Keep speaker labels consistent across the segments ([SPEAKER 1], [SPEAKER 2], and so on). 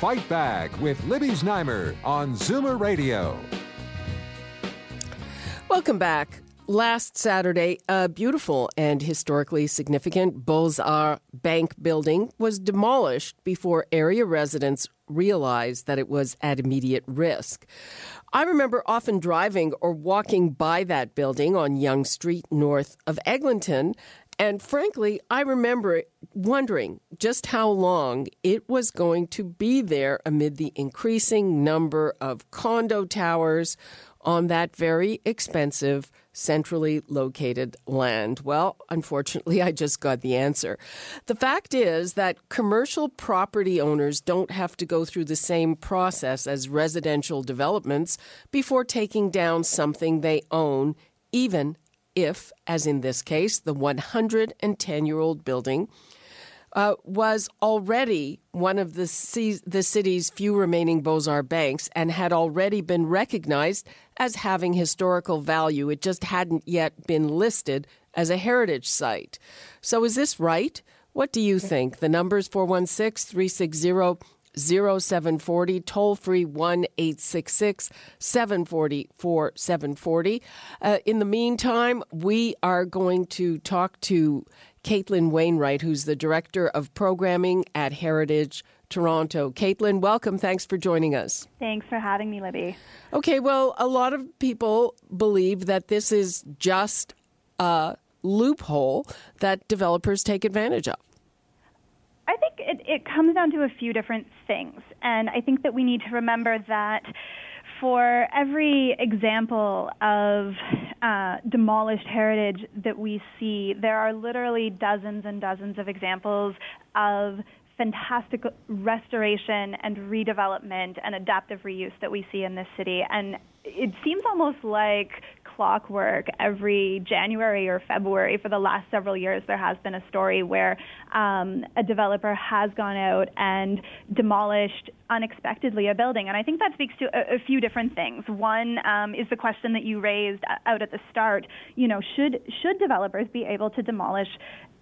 [SPEAKER 1] Fight Back with Libby Znaimer on Zoomer Radio.
[SPEAKER 2] Welcome back. Last Saturday, a beautiful and historically significant Beaux-Arts bank building was demolished before area residents realized that it was at immediate risk. I remember often driving or walking by that building on Yonge Street north of Eglinton and frankly, I remember wondering just how long it was going to be there amid the increasing number of condo towers on that very expensive, centrally located land? Well, unfortunately, I just got the answer. The fact is that commercial property owners don't have to go through the same process as residential developments before taking down something they own, even if, as in this case, the 110 year old building uh, was already one of the, c- the city's few remaining Arts banks and had already been recognized as having historical value. It just hadn't yet been listed as a heritage site. So, is this right? What do you think? The numbers 416 360 0740, toll free 1 866 740 4740. Uh, in the meantime, we are going to talk to Caitlin Wainwright, who's the Director of Programming at Heritage Toronto. Caitlin, welcome. Thanks for joining us.
[SPEAKER 3] Thanks for having me, Libby.
[SPEAKER 2] Okay, well, a lot of people believe that this is just a loophole that developers take advantage of.
[SPEAKER 3] It comes down to a few different things. And I think that we need to remember that for every example of uh, demolished heritage that we see, there are literally dozens and dozens of examples of fantastic restoration and redevelopment and adaptive reuse that we see in this city. And it seems almost like clockwork every January or February for the last several years. There has been a story where um, a developer has gone out and demolished unexpectedly a building. And I think that speaks to a, a few different things. One um, is the question that you raised out at the start. You know, should should developers be able to demolish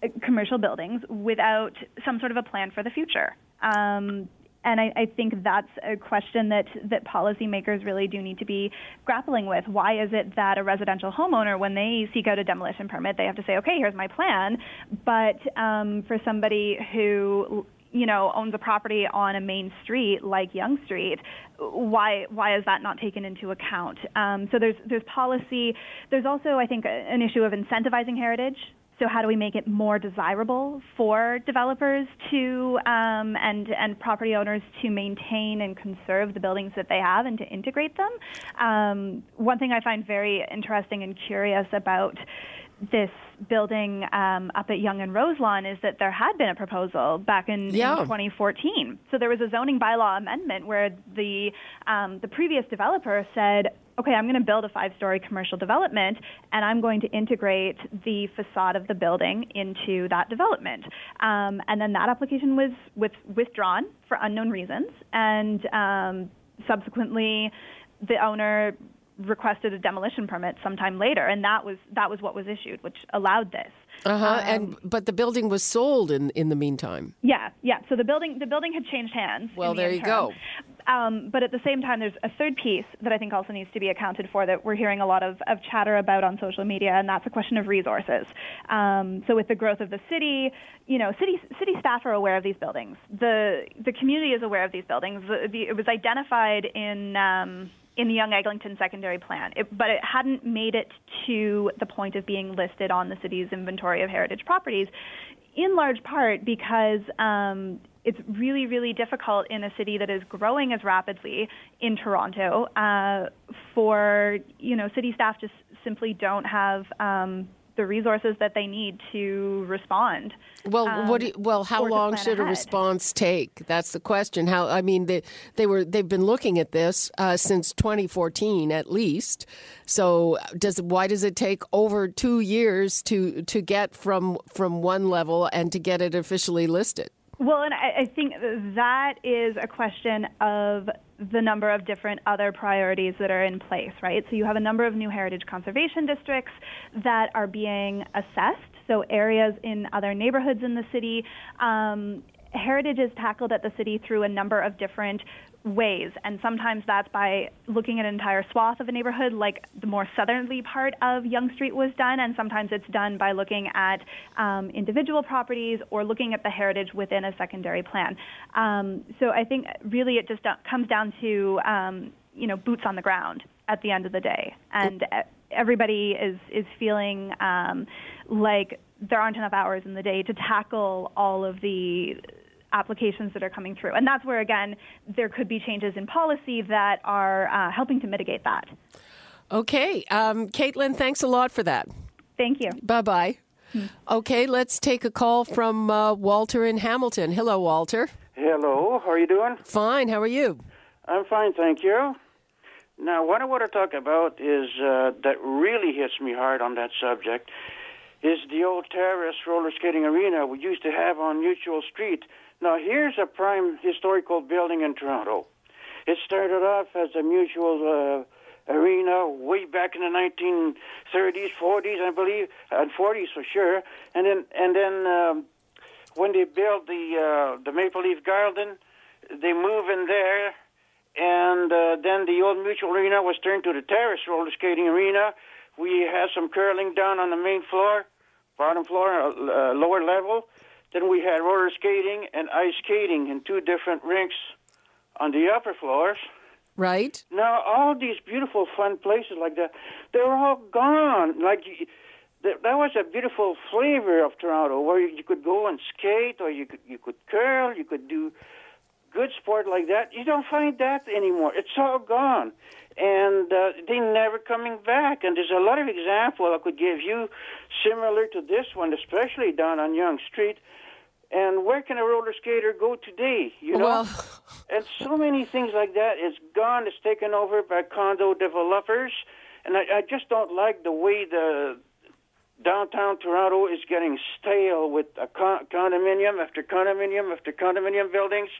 [SPEAKER 3] uh, commercial buildings without some sort of a plan for the future? Um, and I, I, think that's a question that, that policymakers really do need to be grappling with. Why is it that a residential homeowner, when they seek out a demolition permit, they have to say, okay, here's my plan. But um, for somebody who you know owns a property on a main street like Yonge Street, why why is that not taken into account? Um, so there's there's policy. There's also I think an issue of incentivizing heritage. So how do we make it more desirable for developers to um, and and property owners to maintain and conserve the buildings that they have and to integrate them? Um, one thing I find very interesting and curious about this building um, up at Yonge and Roselawn is that there had been a proposal back in, yeah. in 2014. So there was a zoning bylaw amendment where the um, the previous developer said, okay, I'm going to build a five-story commercial development, and I'm going to integrate the facade of the building into that development. Um, and then that application was with, withdrawn for unknown reasons, and um, subsequently the owner requested a demolition permit sometime later, and that was that was what was issued, which allowed this.
[SPEAKER 2] Uh huh. Um, and but the building was sold in in the meantime.
[SPEAKER 3] Yeah, yeah. So the building the building had changed hands.
[SPEAKER 2] Well,
[SPEAKER 3] the
[SPEAKER 2] there
[SPEAKER 3] interim.
[SPEAKER 2] you go.
[SPEAKER 3] Um, but at the same time, there's a third piece that I think also needs to be accounted for that we're hearing a lot of, of chatter about on social media, and that's a question of resources. Um, so with the growth of the city, you know, city city staff are aware of these buildings. The the community is aware of these buildings. The, the, it was identified in. Um, in the Yonge Eglinton secondary plan, it, but it hadn't made it to the point of being listed on the city's inventory of heritage properties, in large part because um, it's really, really difficult in a city that is growing as rapidly in Toronto uh, for you know city staff just simply don't have um, the resources that they need to respond.
[SPEAKER 2] Well, um, what? You, well, how long should ahead. a response take? That's the question. How? I mean, they they were they've been looking at this uh, since 2014 at least. So does why does it take over two years to to get from from one level and to get it officially listed?
[SPEAKER 3] Well, and I, I think that is a question of the number of different other priorities that are in place, right? So you have a number of new heritage conservation districts that are being assessed. So areas in other neighborhoods in the city. Um, heritage is tackled at the city through a number of different ways. And sometimes that's by looking at an entire swath of a neighborhood, like the more southerly part of Yonge Street was done. And sometimes it's done by looking at um, individual properties or looking at the heritage within a secondary plan. Um, so I think really it just comes down to, um, you know, boots on the ground at the end of the day. And everybody is, is feeling um, like there aren't enough hours in the day to tackle all of the applications that are coming through. And that's where, again, there could be changes in policy that are uh, helping to mitigate that.
[SPEAKER 2] Okay. Um, Caitlin, thanks a lot for that.
[SPEAKER 3] Thank you.
[SPEAKER 2] Bye bye. Hmm. Okay, let's take a call from uh, Walter in Hamilton. Hello, Walter.
[SPEAKER 4] Hello, how are you doing?
[SPEAKER 2] Fine, how are you?
[SPEAKER 4] I'm fine, thank you. Now, what I want to talk about is uh, that really hits me hard on that subject is the old terrace roller skating arena we used to have on Mutual Street now, here's a prime historical building in Toronto. It started off as a mutual uh, arena way back in the 1930s, 40s, I believe, and 40s for sure. And then, and then um, when they built the uh, the Maple Leaf Garden, they moved in there, and uh, then the old mutual arena was turned to the terrace roller skating arena. We had some curling down on the main floor, bottom floor, uh, lower level then we had roller skating and ice skating in two different rinks on the upper floors.
[SPEAKER 2] Right.
[SPEAKER 4] Now, all these beautiful, fun places like that, they're all gone. Like, that was a beautiful flavor of Toronto where you could go and skate or you could, you could curl, you could do good sport like that. You don't find that anymore. It's all gone. And uh, they're never coming back. And there's a lot of examples I could give you similar to this one, especially down on Yonge Street and where can a roller skater go today? You know, well. and so many things like that is gone. It's taken over by condo developers, and I, I just don't like the way the downtown Toronto is getting stale with a con- condominium after condominium after condominium buildings,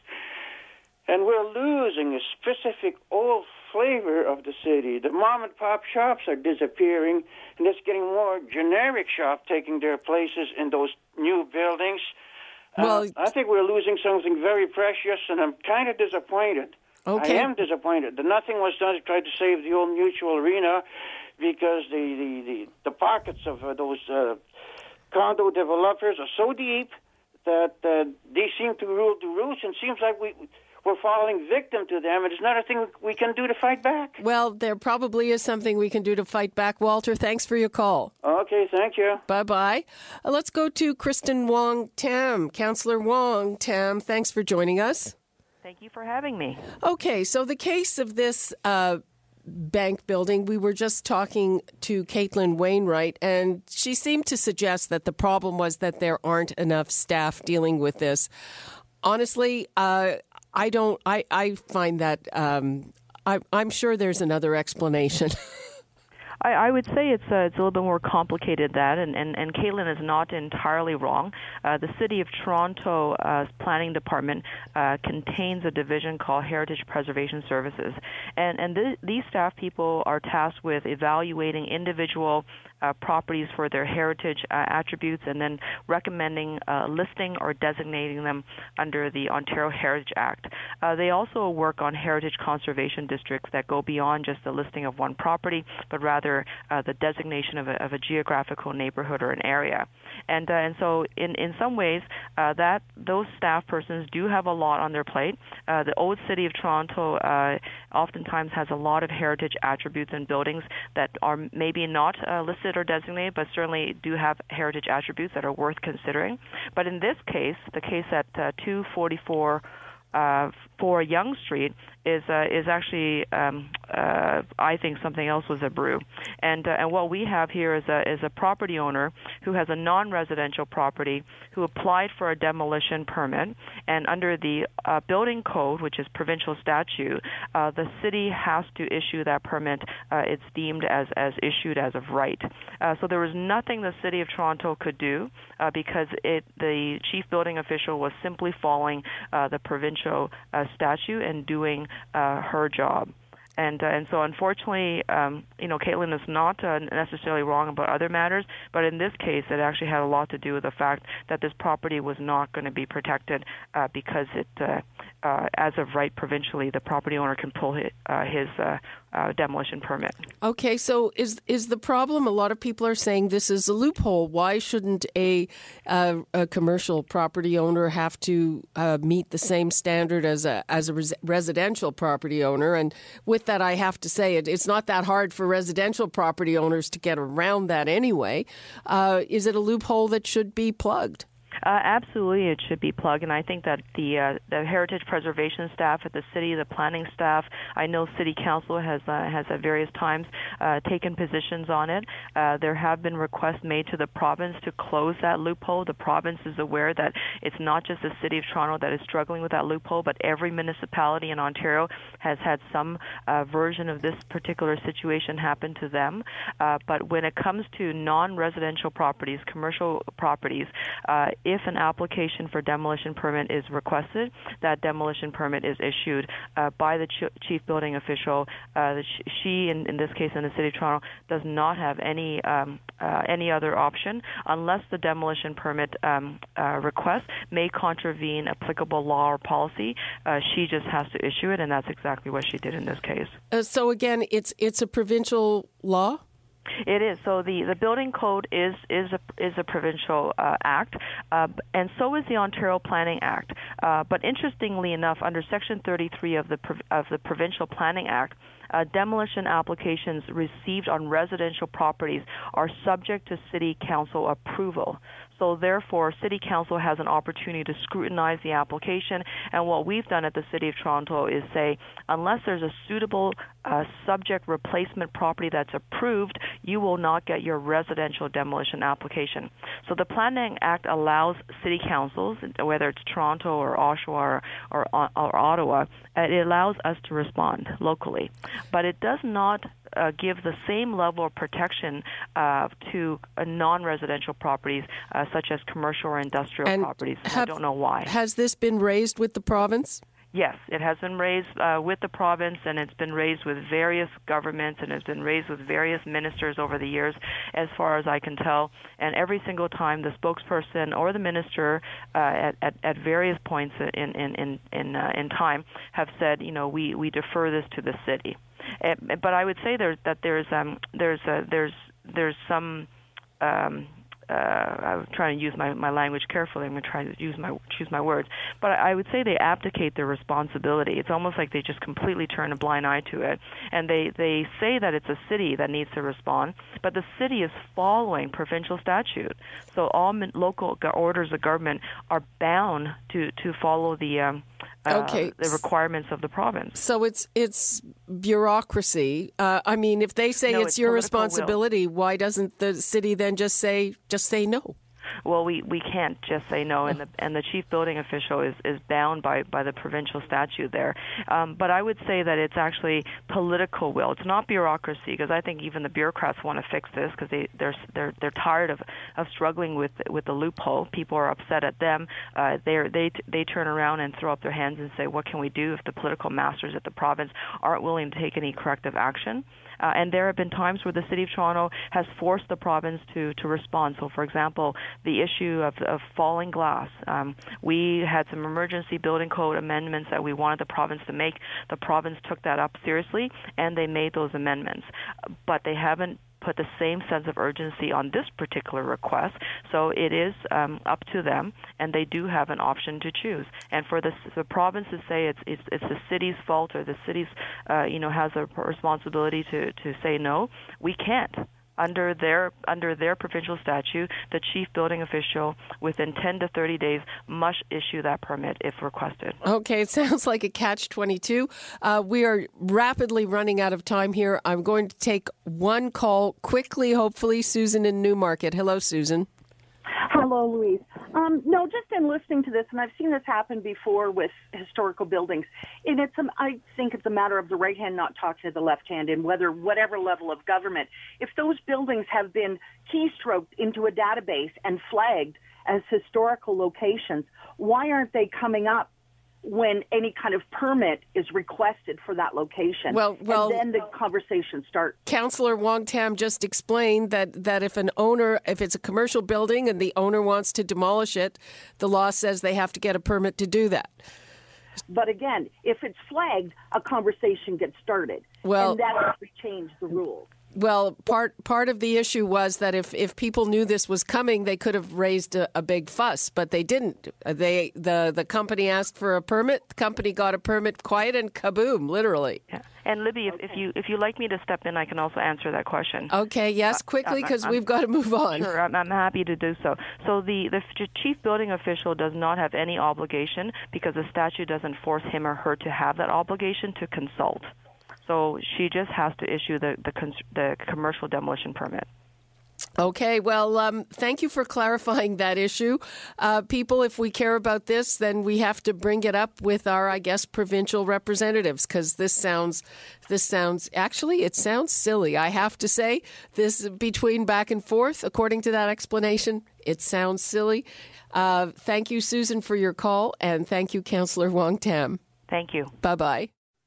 [SPEAKER 4] and we're losing a specific old flavor of the city. The mom and pop shops are disappearing, and it's getting more generic shop taking their places in those new buildings. Well, uh, I think we're losing something very precious, and I'm kind of disappointed. Okay. I am disappointed that nothing was done to try to save the old mutual arena because the, the, the, the pockets of uh, those uh, condo developers are so deep that uh, they seem to rule the roost, and seems like we we're falling victim to them, and it's not a thing we can do to fight back.
[SPEAKER 2] Well, there probably is something we can do to fight back, Walter. Thanks for your call.
[SPEAKER 4] Okay, thank you.
[SPEAKER 2] Bye bye. Uh, let's go to Kristyn Wong Tam. Councillor Wong Tam, thanks for joining us.
[SPEAKER 5] Thank you for having me.
[SPEAKER 2] Okay, so the case of this. Uh, bank building. We were just talking to Caitlin Wainwright, and she seemed to suggest that the problem was that there aren't enough staff dealing with this. Honestly, uh, I don't. I I find that um, I, I'm sure there's another explanation.
[SPEAKER 5] I, I would say it's uh, it's a little bit more complicated than that, and and, and Caitlin is not entirely wrong. Uh, the City of Toronto uh, Planning Department uh, contains a division called Heritage Preservation Services, and and th- these staff people are tasked with evaluating individual uh, properties for their heritage uh, attributes and then recommending uh, listing or designating them under the Ontario Heritage Act. Uh, they also work on heritage conservation districts that go beyond just the listing of one property, but rather uh, the designation of a, of a, geographical neighborhood or an area. And uh, and so in in some ways that those staff persons do have a lot on their plate. the old city of Toronto oftentimes has a lot of heritage attributes and buildings that are maybe not listed listed or designated, but certainly do have heritage attributes that are worth considering. But in this case, the case at uh, 244 uh, for Yonge Street is uh, is actually um, uh, I think something else was a brew, and uh, and what we have here is a is a property owner who has a non-residential property who applied for a demolition permit, and under the uh, building code, which is provincial statute, uh, the city has to issue that permit. Uh, it's deemed as as issued as of right. so there was nothing the city of Toronto could do because it the chief building official was simply following the provincial statute and doing uh, her job. And uh, and so unfortunately, um, you know, Caitlin is not uh, necessarily wrong about other matters, but in this case, it actually had a lot to do with the fact that this property was not going to be protected uh, because it, uh, uh, as of right provincially, the property owner can pull his, uh, his uh, uh, demolition permit.
[SPEAKER 2] Okay, so is is the problem? A lot of people are saying this is a loophole. Why shouldn't a uh, a commercial property owner have to uh, meet the same standard as a as a res- residential property owner? And with that, I have to say it, it's not that hard for residential property owners to get around that anyway. Uh, is it a loophole that should be plugged?
[SPEAKER 5] Uh, absolutely, it should be plugged, and I think that the uh, the heritage preservation staff at the city, the planning staff, I know city council has uh, has at various times uh, taken positions on it. Uh, there have been requests made to the province to close that loophole. The province is aware that it's not just the city of Toronto that is struggling with that loophole, but every municipality in Ontario has had some uh, version of this particular situation happen to them. but when it comes to non-residential properties, commercial properties, if an application for demolition permit is requested, that demolition permit is issued uh, by the ch- chief building official. Uh, sh- she, in, in, this case, in the city of Toronto, does not have any um, uh, any other option unless the demolition permit um, uh, request may contravene applicable law or policy. Uh, she just has to issue it, and that's exactly what she did in this case.
[SPEAKER 2] Uh, so again, it's it's a provincial law.
[SPEAKER 5] It is. So the, the building code is is a is a provincial uh, act, uh, and so is the Ontario Planning Act. Uh, but interestingly enough, under Section 33 of the of the Provincial Planning Act, uh, demolition applications received on residential properties are subject to City Council approval. So therefore, City Council has an opportunity to scrutinize the application. And what we've done at the City of Toronto is say, unless there's a suitable uh, subject replacement property that's approved, you will not get your residential demolition application. So the Planning Act allows City Councils, whether it's Toronto or Oshawa or, or, or Ottawa, it allows us to respond locally. But it does not uh, give the same level of protection uh, to uh, non-residential properties, uh, such as commercial or industrial
[SPEAKER 2] and
[SPEAKER 5] properties.
[SPEAKER 2] Have,
[SPEAKER 5] I don't know why.
[SPEAKER 2] Has this been raised with the province?
[SPEAKER 5] Yes, it has been raised uh, with the province, and it's been raised with various governments, and it's been raised with various ministers over the years, as far as I can tell. And every single time, the spokesperson or the minister, uh, at, at, at various points in in in in, uh, in time, have said, you know, we we defer this to the city. Eh, but I would say there that there's um, there's a, there's there's some um, uh, I'm trying to use my, my language carefully. I'm going to try to use my choose my words, but I, I would say they abdicate their responsibility. It's almost like they just completely turn a blind eye to it, and they they say that it's a city that needs to respond, but the city is following provincial statute. So all local orders of government are bound to to follow the um, uh,
[SPEAKER 2] okay.
[SPEAKER 5] the requirements of the province.
[SPEAKER 2] So it's it's bureaucracy. Uh, I mean, if they say
[SPEAKER 5] no,
[SPEAKER 2] it's,
[SPEAKER 5] it's
[SPEAKER 2] your responsibility,
[SPEAKER 5] will.
[SPEAKER 2] why doesn't the city then just say just say no?
[SPEAKER 5] Well, we, we can't just say no, and the and the chief building official is, is bound by, by the provincial statute there. Um, but I would say that it's actually political will. It's not bureaucracy because I think even the bureaucrats want to fix this because they they're they're they're tired of, of struggling with with the loophole. People are upset at them. Uh, they they they turn around and throw up their hands and say, what can we do if the political masters at the province aren't willing to take any corrective action? Uh, and there have been times where the City of Toronto has forced the province to, to respond. So, for example, the issue of, of falling glass. Um, we had some emergency building code amendments that we wanted the province to make. The province took that up seriously, and they made those amendments. But they haven't put the same sense of urgency on this particular request. So it is um, up to them, and they do have an option to choose. And for the, the province to say it's, it's, it's the city's fault or the city's uh, you know has a responsibility to to say no, we can't under their under their provincial statute, the chief building official within 10 to 30 days must issue that permit if requested.
[SPEAKER 2] Okay, it sounds like a catch 22. Uh, we are rapidly running out of time here. I'm going to take one call quickly, hopefully. Susan in Newmarket. Hello, Susan.
[SPEAKER 6] Hello, Louise. Um, no, just in listening to this, and I've seen this happen before with historical buildings. And it's, a, I think it's a matter of the right hand not talking to the left hand, and whether whatever level of government, if those buildings have been keystroked into a database and flagged as historical locations, why aren't they coming up when any kind of permit is requested for that location.
[SPEAKER 2] Well, well,
[SPEAKER 6] and then the conversation starts.
[SPEAKER 2] Councillor Wong Tam just explained that that if an owner, if it's a commercial building and the owner wants to demolish it, the law says they have to get a permit to do that.
[SPEAKER 6] But again, if it's flagged, a conversation gets started.
[SPEAKER 2] Well,
[SPEAKER 6] and that's we change the rules.
[SPEAKER 2] Well, part part of the issue was that if, if people knew this was coming, they could have raised a, a, big fuss, but they didn't. They the the company asked for a permit. The company got a permit, quiet and kaboom, literally.
[SPEAKER 5] Yeah. And Libby, if, if you if you like me to step in, I can also answer that question.
[SPEAKER 2] Okay. Yes, uh, quickly, because we've got to move on.
[SPEAKER 5] Sure, I'm, I'm happy to do so. So the the chief building official does not have any obligation because the statute doesn't force him or her to have that obligation to consult. So she just has to issue the the, the commercial demolition permit.
[SPEAKER 2] Okay, well, um, thank you for clarifying that issue. Uh, people, if we care about this, then we have to bring it up with our, I guess, provincial representatives because this sounds, this sounds actually, it sounds silly. I have to say, this between back and forth, according to that explanation, it sounds silly. Uh, thank you, Susan, for your call, and thank you, Councillor Wong Tam.
[SPEAKER 5] Thank you.
[SPEAKER 2] Bye bye.